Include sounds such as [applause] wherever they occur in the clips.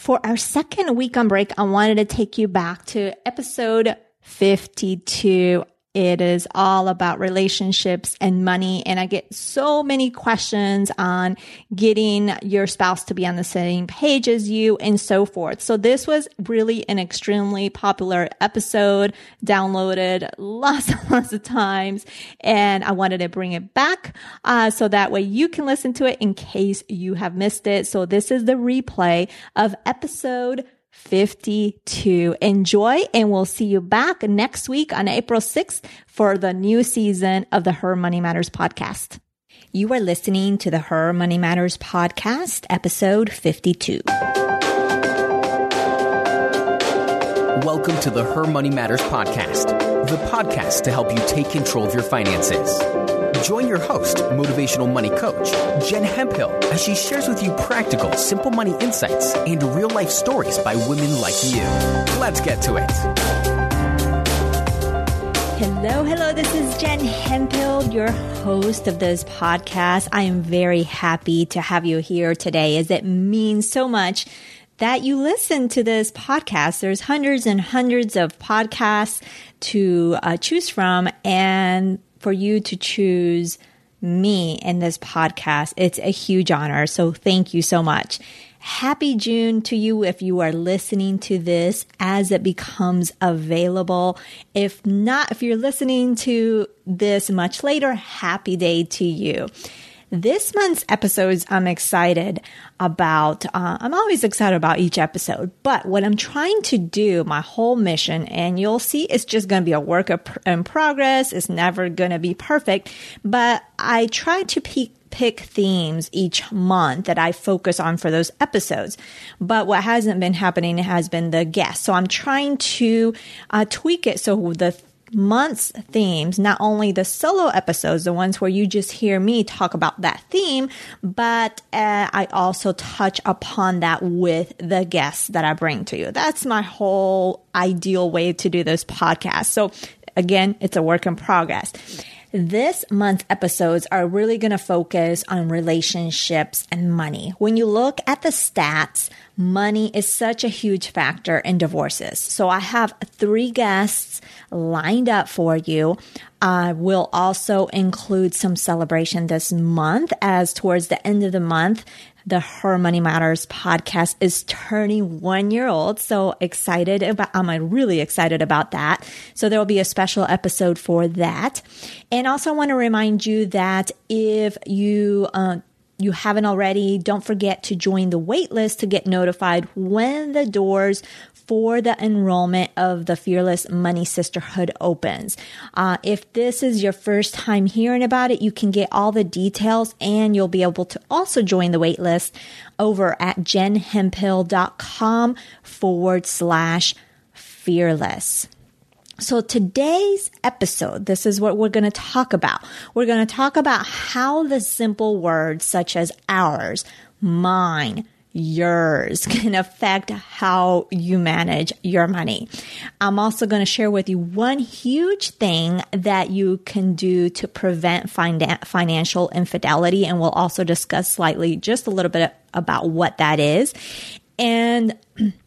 For our second week on break, I wanted to take you back to episode 52 it is all about relationships and money. And I get so many questions on getting your spouse to be on the same page as you and so forth. So this was really an extremely popular episode, downloaded lots and [laughs] lots of times. And I wanted to bring it back, uh, so that way you can listen to it in case you have missed it. So this is the replay of episode 52. Enjoy and we'll see you back next week on April 6th for the new season of the Her Money Matters podcast. You are listening to the Her Money Matters podcast, episode 52. Welcome to the Her Money Matters podcast, the podcast to help you take control of your finances. Join your host, motivational money coach, Jen Hemphill, as she shares with you practical, simple money insights and real life stories by women like you. Let's get to it. Hello, hello. This is Jen Hemphill, your host of this podcast. I am very happy to have you here today as it means so much that you listen to this podcast. There's hundreds and hundreds of podcasts to uh, choose from and for you to choose me in this podcast. It's a huge honor. So thank you so much. Happy June to you if you are listening to this as it becomes available. If not, if you're listening to this much later, happy day to you. This month's episodes, I'm excited about. Uh, I'm always excited about each episode, but what I'm trying to do, my whole mission, and you'll see it's just going to be a work in progress. It's never going to be perfect, but I try to pick pick themes each month that I focus on for those episodes. But what hasn't been happening has been the guests. So I'm trying to uh, tweak it so the month's themes, not only the solo episodes, the ones where you just hear me talk about that theme, but uh, I also touch upon that with the guests that I bring to you. That's my whole ideal way to do this podcast. So again, it's a work in progress. This month's episodes are really going to focus on relationships and money. When you look at the stats, money is such a huge factor in divorces. So I have three guests lined up for you. I will also include some celebration this month as towards the end of the month, the Her Money Matters podcast is turning one year old. So excited about, I'm really excited about that. So there will be a special episode for that. And also I want to remind you that if you, uh, you haven't already, don't forget to join the waitlist to get notified when the doors for the enrollment of the Fearless Money Sisterhood opens. Uh, if this is your first time hearing about it, you can get all the details and you'll be able to also join the waitlist over at jenhemphill.com forward slash fearless. So today's episode, this is what we're going to talk about. We're going to talk about how the simple words such as ours, mine, yours [laughs] can affect how you manage your money. I'm also going to share with you one huge thing that you can do to prevent financial infidelity. And we'll also discuss slightly just a little bit about what that is. And [clears throat]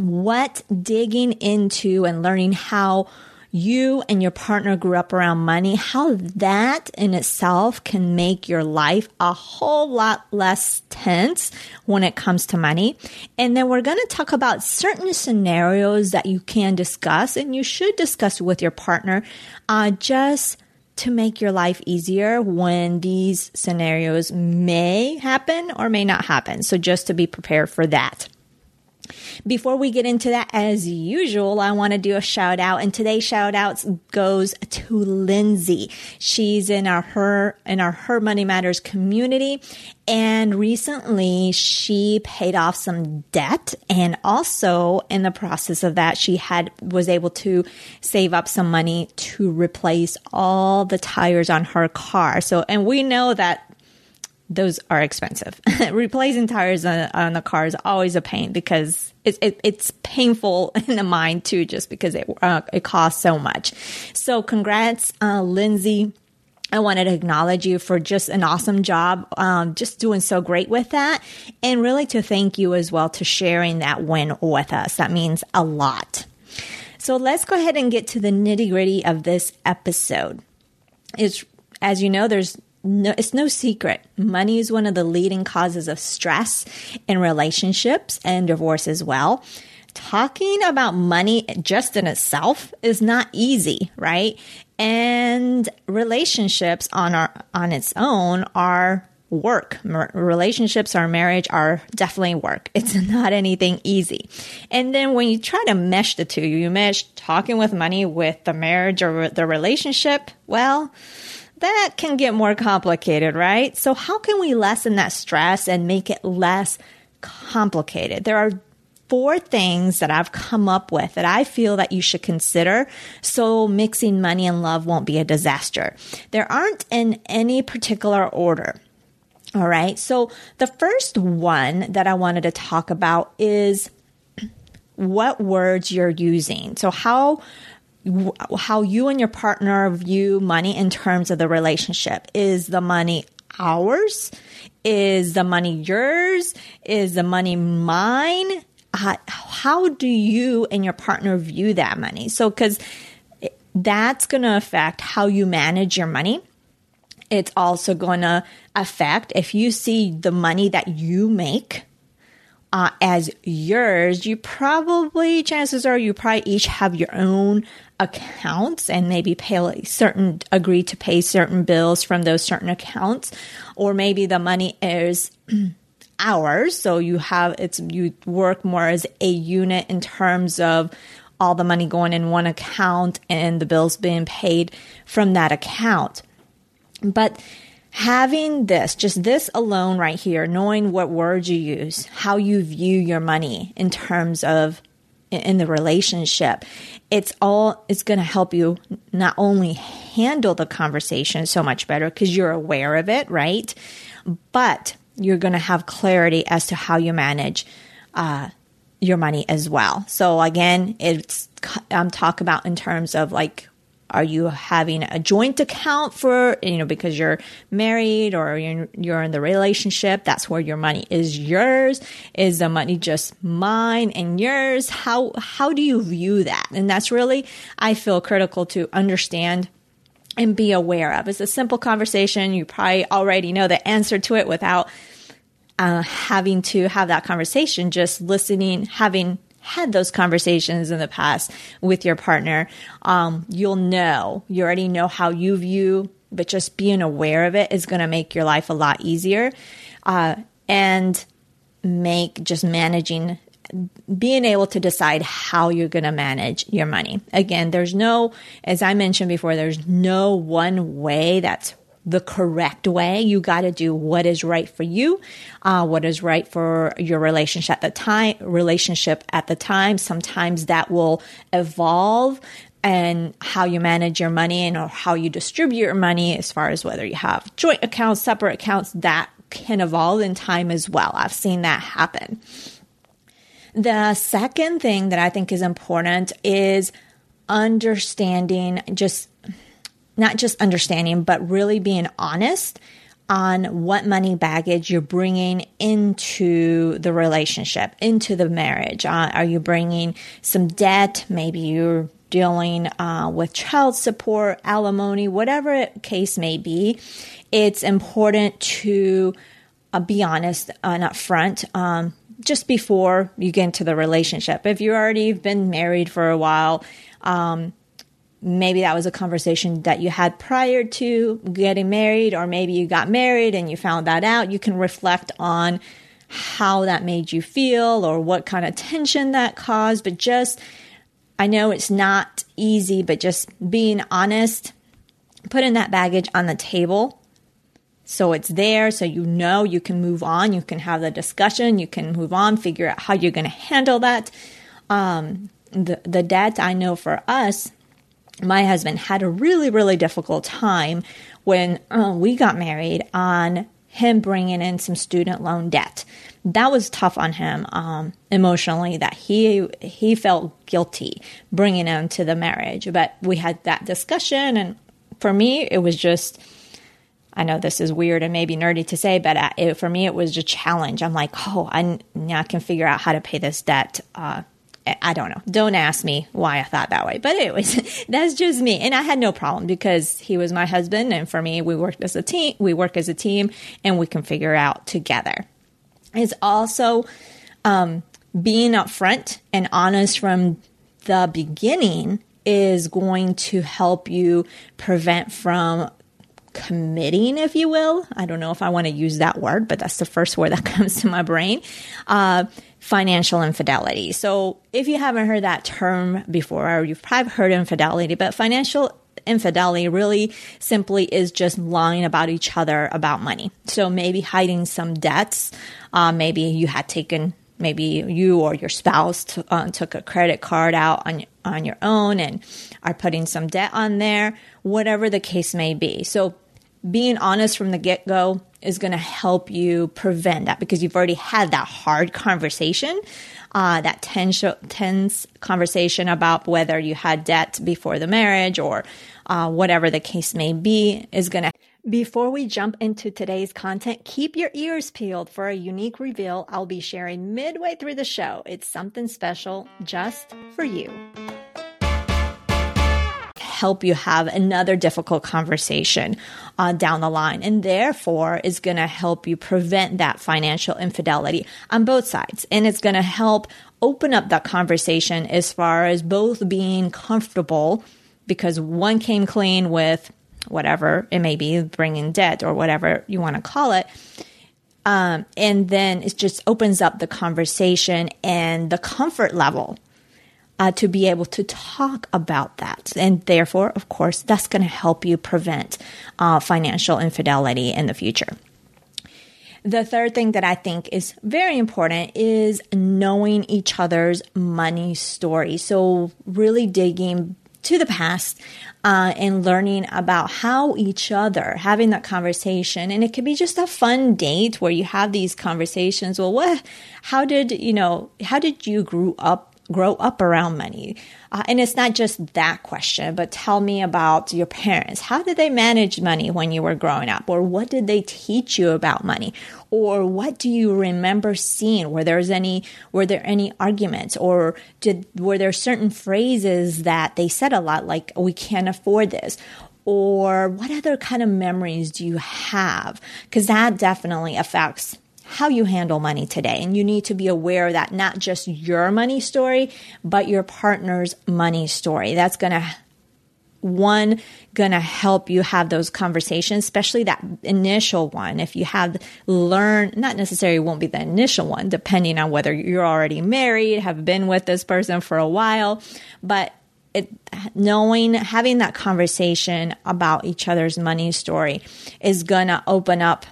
what digging into and learning how you and your partner grew up around money, how that in itself can make your life a whole lot less tense when it comes to money. And then we're going to talk about certain scenarios that you can discuss and you should discuss with your partner, uh, just to make your life easier when these scenarios may happen or may not happen. So just to be prepared for that. Before we get into that, as usual, I want to do a shout out and today's shout out goes to Lindsay. She's in our her, in our Her Money Matters community. And recently she paid off some debt and also in the process of that, she had, was able to save up some money to replace all the tires on her car. So, and we know that those are expensive. [laughs] Replacing tires on, on a car is always a pain because it's it, it's painful [laughs] in the mind too, just because it uh, it costs so much. So congrats, uh, Lindsay. I wanted to acknowledge you for just an awesome job, um, just doing so great with that. And really to thank you as well to sharing that win with us. That means a lot. So let's go ahead and get to the nitty gritty of this episode. It's, as you know, there's no, it's no secret. Money is one of the leading causes of stress in relationships and divorce as well. Talking about money just in itself is not easy, right? And relationships on our on its own are work. Relationships or marriage are definitely work. [laughs] It's not anything easy. And then when you try to mesh the two, you mesh talking with money with the marriage or the relationship, well, that can get more complicated, right? So how can we lessen that stress and make it less complicated? There are four things that I've come up with that I feel that you should consider so mixing money and love won't be a disaster. There aren't in any particular order. All right. So the first one that I wanted to talk about is [clears throat] what words you're using. So how how you and your partner view money in terms of the relationship. Is the money ours? Is the money yours? Is the money mine? uh, how do you and your partner view that money? So, because that's going to affect how you manage your money. It's also going to affect if you see the money that you make uh, as yours, you probably, chances are, you probably each have your own accounts and maybe pay certain, agree to pay certain bills from those certain accounts. Or maybe the money is [clears throat] ours. So you have it's you work more as a unit in terms of all the money going in one account and the bills being paid from that account. But having this, just this alone right here, knowing what words you use, how you view your money in terms of in the relationship, it's all it's going to help you not only handle the conversation so much better because you're aware of it, right? But you're going to have clarity as to how you manage uh, your money as well. So again, it's I'm talking about in terms of like are you having a joint account for you know because you're married or you're, you're in the relationship that's where your money is yours is the money just mine and yours how how do you view that and that's really i feel critical to understand and be aware of. It's a simple conversation. You probably already know the answer to it without uh, having to have that conversation, just listening, having had those conversations in the past with your partner. Um, you'll know, you already know how you view, but just being aware of it is going to make your life a lot easier. Uh, and make just managing being able to decide how you're going to manage your money. Again, there's no, as I mentioned before, there's no one way that's the correct way. You got to do what is right for you, uh, what is right for your relationship at the time. Relationship at the time. Sometimes that will evolve and how you manage your money and or how you distribute your money as far as whether you have joint accounts, separate accounts, that can evolve in time as well. I've seen that happen. The second thing that I think is important is understanding just not just understanding, but really being honest on what money baggage you're bringing into the relationship, into the marriage. Uh, are you bringing some debt? Maybe you're dealing uh, with child support, alimony, whatever case may be. It's important to uh, be honest and upfront. Um, just before you get into the relationship. If you already have been married for a while, um, maybe that was a conversation that you had prior to getting married, or maybe you got married and you found that out. You can reflect on how that made you feel or what kind of tension that caused. But just, I know it's not easy, but just being honest, putting that baggage on the table so it's there, so you know you can move on, you can have the discussion, you can move on, figure out how you're going to handle that. Um, the, the debt, I know for us, my husband had a really, really difficult time when uh, we got married on him bringing in some student loan debt. That was tough on him um, emotionally. That he he felt guilty bringing him to the marriage. But we had that discussion, and for me, it was just I know this is weird and maybe nerdy to say, but uh, it, for me, it was a challenge. I'm like, oh, I now can figure out how to pay this debt. Uh, I don't know. Don't ask me why I thought that way. But anyways, [laughs] that's just me. And I had no problem because he was my husband. And for me, we worked as a team. We work as a team and we can figure out together. It's also um, being upfront and honest from the beginning is going to help you prevent from committing, if you will. I don't know if I want to use that word, but that's the first word that [laughs] comes to my brain. Uh, financial infidelity. So if you haven't heard that term before, or you've probably heard infidelity, but financial infidelity really simply is just lying about each other about money. So maybe hiding some debts. Uh, maybe you had taken maybe you or your spouse t- uh, took a credit card out on on your own and are putting some debt on there whatever the case may be so being honest from the get-go is going to help you prevent that because you've already had that hard conversation uh, that tense, tense conversation about whether you had debt before the marriage or uh, whatever the case may be is going to before we jump into today's content, keep your ears peeled for a unique reveal I'll be sharing midway through the show. It's something special just for you. Help you have another difficult conversation uh, down the line, and therefore is going to help you prevent that financial infidelity on both sides. And it's going to help open up that conversation as far as both being comfortable because one came clean with whatever it may be, bringing debt or whatever you want to call it. Um, and then it just opens up the conversation and the comfort level uh, to be able to talk about that. And therefore, of course, that's going to help you prevent uh, financial infidelity in the future. The third thing that I think is very important is knowing each other's money story. So, really digging to the past uh, and learning about how each other having that conversation and it could be just a fun date where you have these conversations well what how did you know how did you grow up grow up around money? Uh, and it's not just that question, but tell me about your parents. How did they manage money when you were growing up? Or what did they teach you about money? Or what do you remember seeing? Were there any, were there any arguments? Or did, were there certain phrases that they said a lot, like, we can't afford this? Or what other kind of memories do you have? Because that definitely affects how you handle money today. And you need to be aware that not just your money story, but your partner's money story. That's going to one going to help you have those conversations especially that initial one if you have learned not necessarily won't be the initial one depending on whether you're already married have been with this person for a while but it, knowing having that conversation about each other's money story is going to open up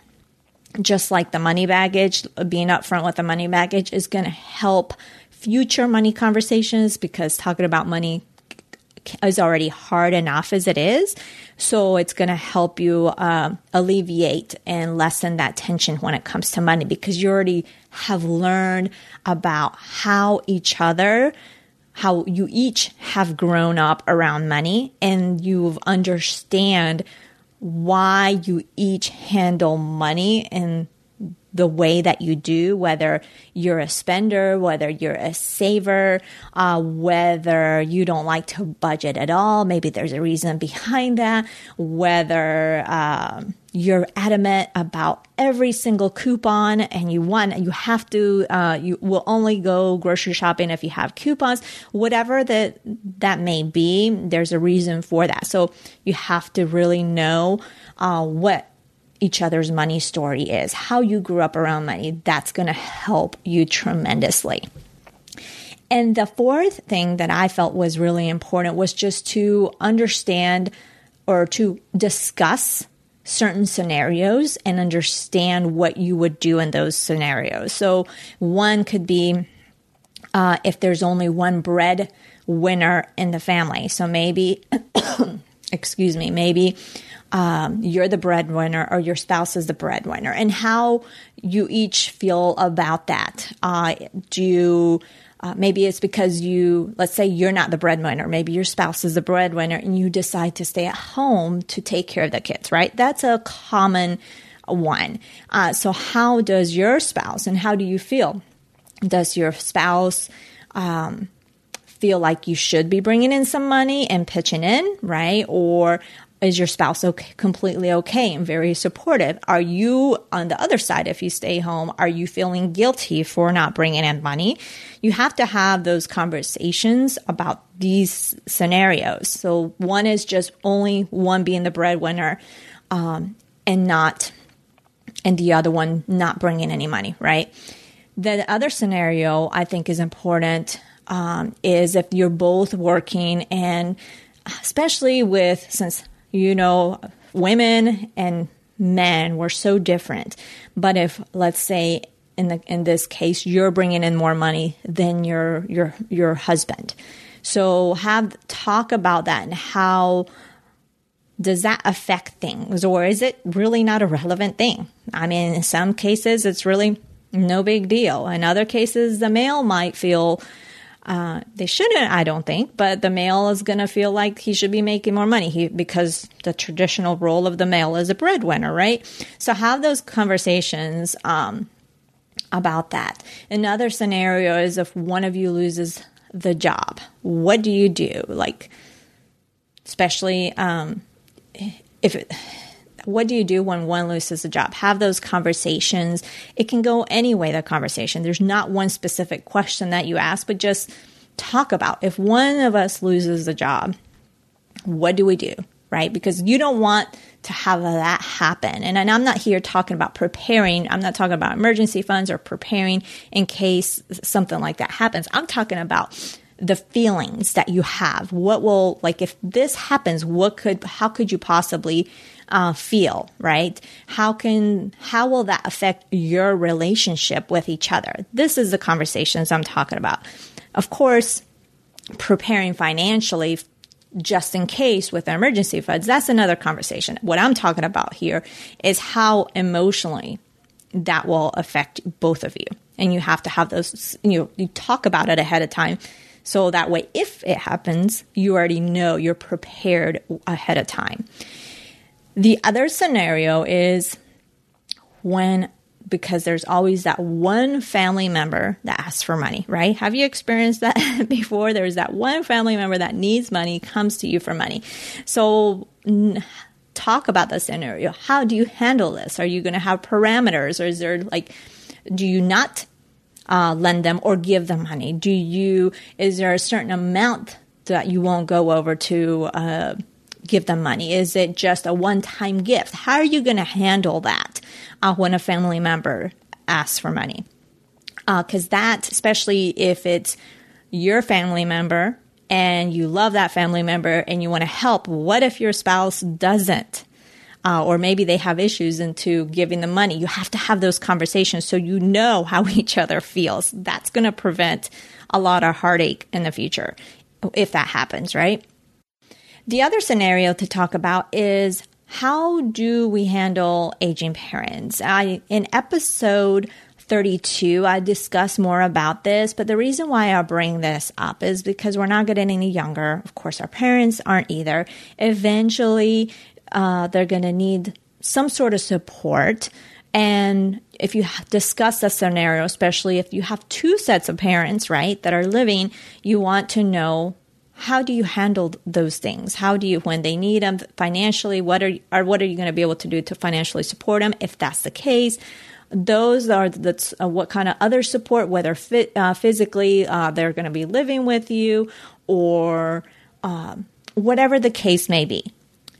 just like the money baggage, being upfront with the money baggage is going to help future money conversations because talking about money is already hard enough as it is. So it's going to help you uh, alleviate and lessen that tension when it comes to money because you already have learned about how each other how you each have grown up around money and you've understand why you each handle money in the way that you do, whether you're a spender, whether you're a saver, uh, whether you don't like to budget at all. Maybe there's a reason behind that, whether um, you're adamant about every single coupon and you want you have to uh, you will only go grocery shopping if you have coupons whatever that that may be there's a reason for that so you have to really know uh, what each other's money story is how you grew up around money that's going to help you tremendously and the fourth thing that I felt was really important was just to understand or to discuss certain scenarios and understand what you would do in those scenarios. So, one could be uh, if there's only one bread winner in the family. So, maybe, [coughs] excuse me, maybe um, you're the breadwinner or your spouse is the breadwinner and how you each feel about that. Uh, do you, uh, maybe it's because you, let's say you're not the breadwinner. Maybe your spouse is the breadwinner and you decide to stay at home to take care of the kids, right? That's a common one. Uh, so, how does your spouse and how do you feel? Does your spouse, um, feel like you should be bringing in some money and pitching in, right? Or is your spouse okay, completely okay and very supportive? Are you on the other side, if you stay home, are you feeling guilty for not bringing in money? You have to have those conversations about these scenarios. So one is just only one being the breadwinner um, and not, and the other one not bringing any money, right? The other scenario I think is important um, is if you're both working and especially with since you know women and men were so different. But if let's say in the in this case you're bringing in more money than your your your husband. So have talk about that and how does that affect things? Or is it really not a relevant thing? I mean in some cases it's really no big deal. In other cases the male might feel uh, they shouldn't, I don't think, but the male is going to feel like he should be making more money he, because the traditional role of the male is a breadwinner, right? So have those conversations um, about that. Another scenario is if one of you loses the job, what do you do? Like, especially um, if it, what do you do when one loses a job? Have those conversations. It can go any way, the conversation. There's not one specific question that you ask, but just talk about if one of us loses a job, what do we do? Right? Because you don't want to have that happen. And, and I'm not here talking about preparing, I'm not talking about emergency funds or preparing in case something like that happens. I'm talking about the feelings that you have. What will, like, if this happens, what could, how could you possibly uh, feel, right? How can, how will that affect your relationship with each other? This is the conversations I'm talking about. Of course, preparing financially just in case with emergency funds, that's another conversation. What I'm talking about here is how emotionally that will affect both of you. And you have to have those, you know, you talk about it ahead of time. So that way, if it happens, you already know you're prepared ahead of time. The other scenario is when because there's always that one family member that asks for money, right? Have you experienced that [laughs] before? There's that one family member that needs money, comes to you for money. So, talk about the scenario. How do you handle this? Are you going to have parameters, or is there like, do you not uh, lend them or give them money? Do you, is there a certain amount that you won't go over to, uh, give them money? Is it just a one time gift? How are you going to handle that uh, when a family member asks for money? Because uh, that, especially if it's your family member and you love that family member and you want to help, what if your spouse doesn't? Uh, or maybe they have issues into giving them money. You have to have those conversations so you know how [laughs] each other feels. That's going to prevent a lot of heartache in the future if that happens, right? The other scenario to talk about is how do we handle aging parents? I, in episode 32, I discuss more about this, but the reason why I bring this up is because we're not getting any younger. Of course, our parents aren't either. Eventually, uh, they're going to need some sort of support. And if you discuss the scenario, especially if you have two sets of parents, right, that are living, you want to know how do you handle those things? How do you, when they need them financially, what are, or what are you going to be able to do to financially support them? If that's the case, those are the, uh, what kind of other support, whether uh, physically uh, they're going to be living with you or um, whatever the case may be.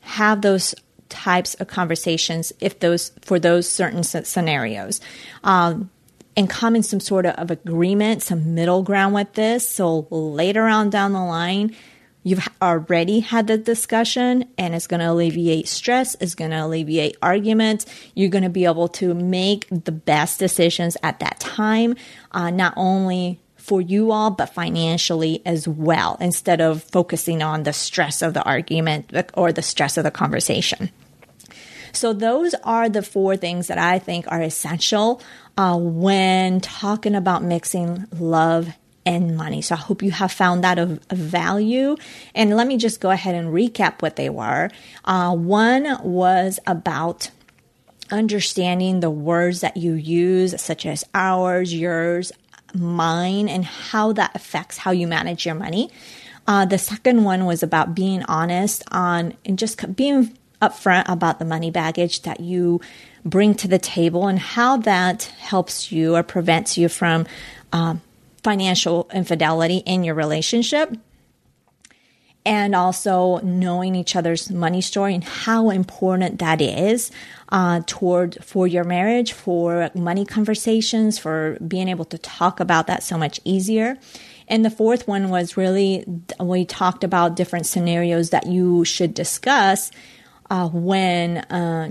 Have those types of conversations if those for those certain scenarios. Um, and come in some sort of agreement, some middle ground with this. So later on down the line, you've already had the discussion and it's going to alleviate stress, it's going to alleviate arguments. You're going to be able to make the best decisions at that time, uh, not only for you all, but financially as well, instead of focusing on the stress of the argument or the stress of the conversation. So, those are the four things that I think are essential uh, when talking about mixing love and money. So, I hope you have found that of, of value. And let me just go ahead and recap what they were. Uh, one was about understanding the words that you use, such as ours, yours, mine, and how that affects how you manage your money. Uh, the second one was about being honest on and just being upfront about the money baggage that you bring to the table and how that helps you or prevents you from um, financial infidelity in your relationship. And also knowing each other's money story and how important that is uh, toward for your marriage, for money conversations, for being able to talk about that so much easier. And the fourth one was really, we talked about different scenarios that you should discuss uh, when uh,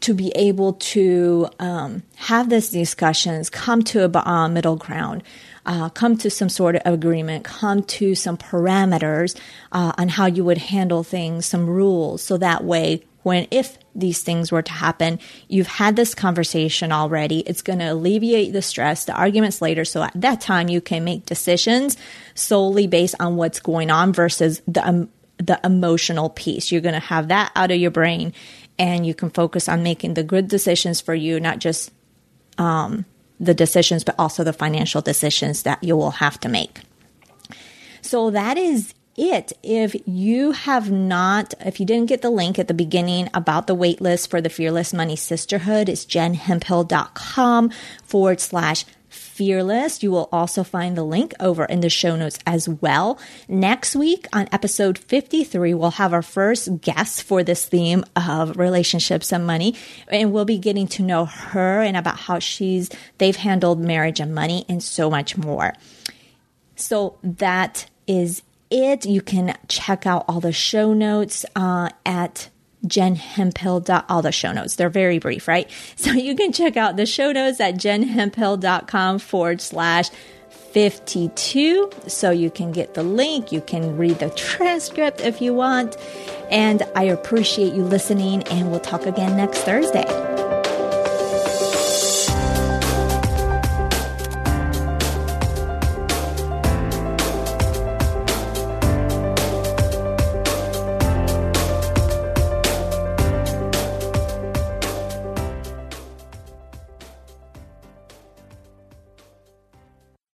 to be able to um, have these discussions, come to a uh, middle ground, uh, come to some sort of agreement, come to some parameters uh, on how you would handle things, some rules, so that way when if these things were to happen, you've had this conversation already. It's going to alleviate the stress, the arguments later. So at that time, you can make decisions solely based on what's going on versus the um, the emotional piece. You're going to have that out of your brain, and you can focus on making the good decisions for you, not just um, the decisions, but also the financial decisions that you will have to make. So that is it. If you have not, if you didn't get the link at the beginning about the waitlist for the Fearless Money Sisterhood, it's jenhemphill.com forward slash fearless. You will also find the link over in the show notes as well. Next week on episode 53, we'll have our first guest for this theme of relationships and money. And we'll be getting to know her and about how she's, they've handled marriage and money and so much more. So that is it. You can check out all the show notes uh, at jenhemphill. All the show notes. They're very brief, right? [laughs] So you can check out the show notes at jenhemphill.com forward slash 52. So you can get the link. You can read the transcript if you want. And I appreciate you listening, and we'll talk again next Thursday.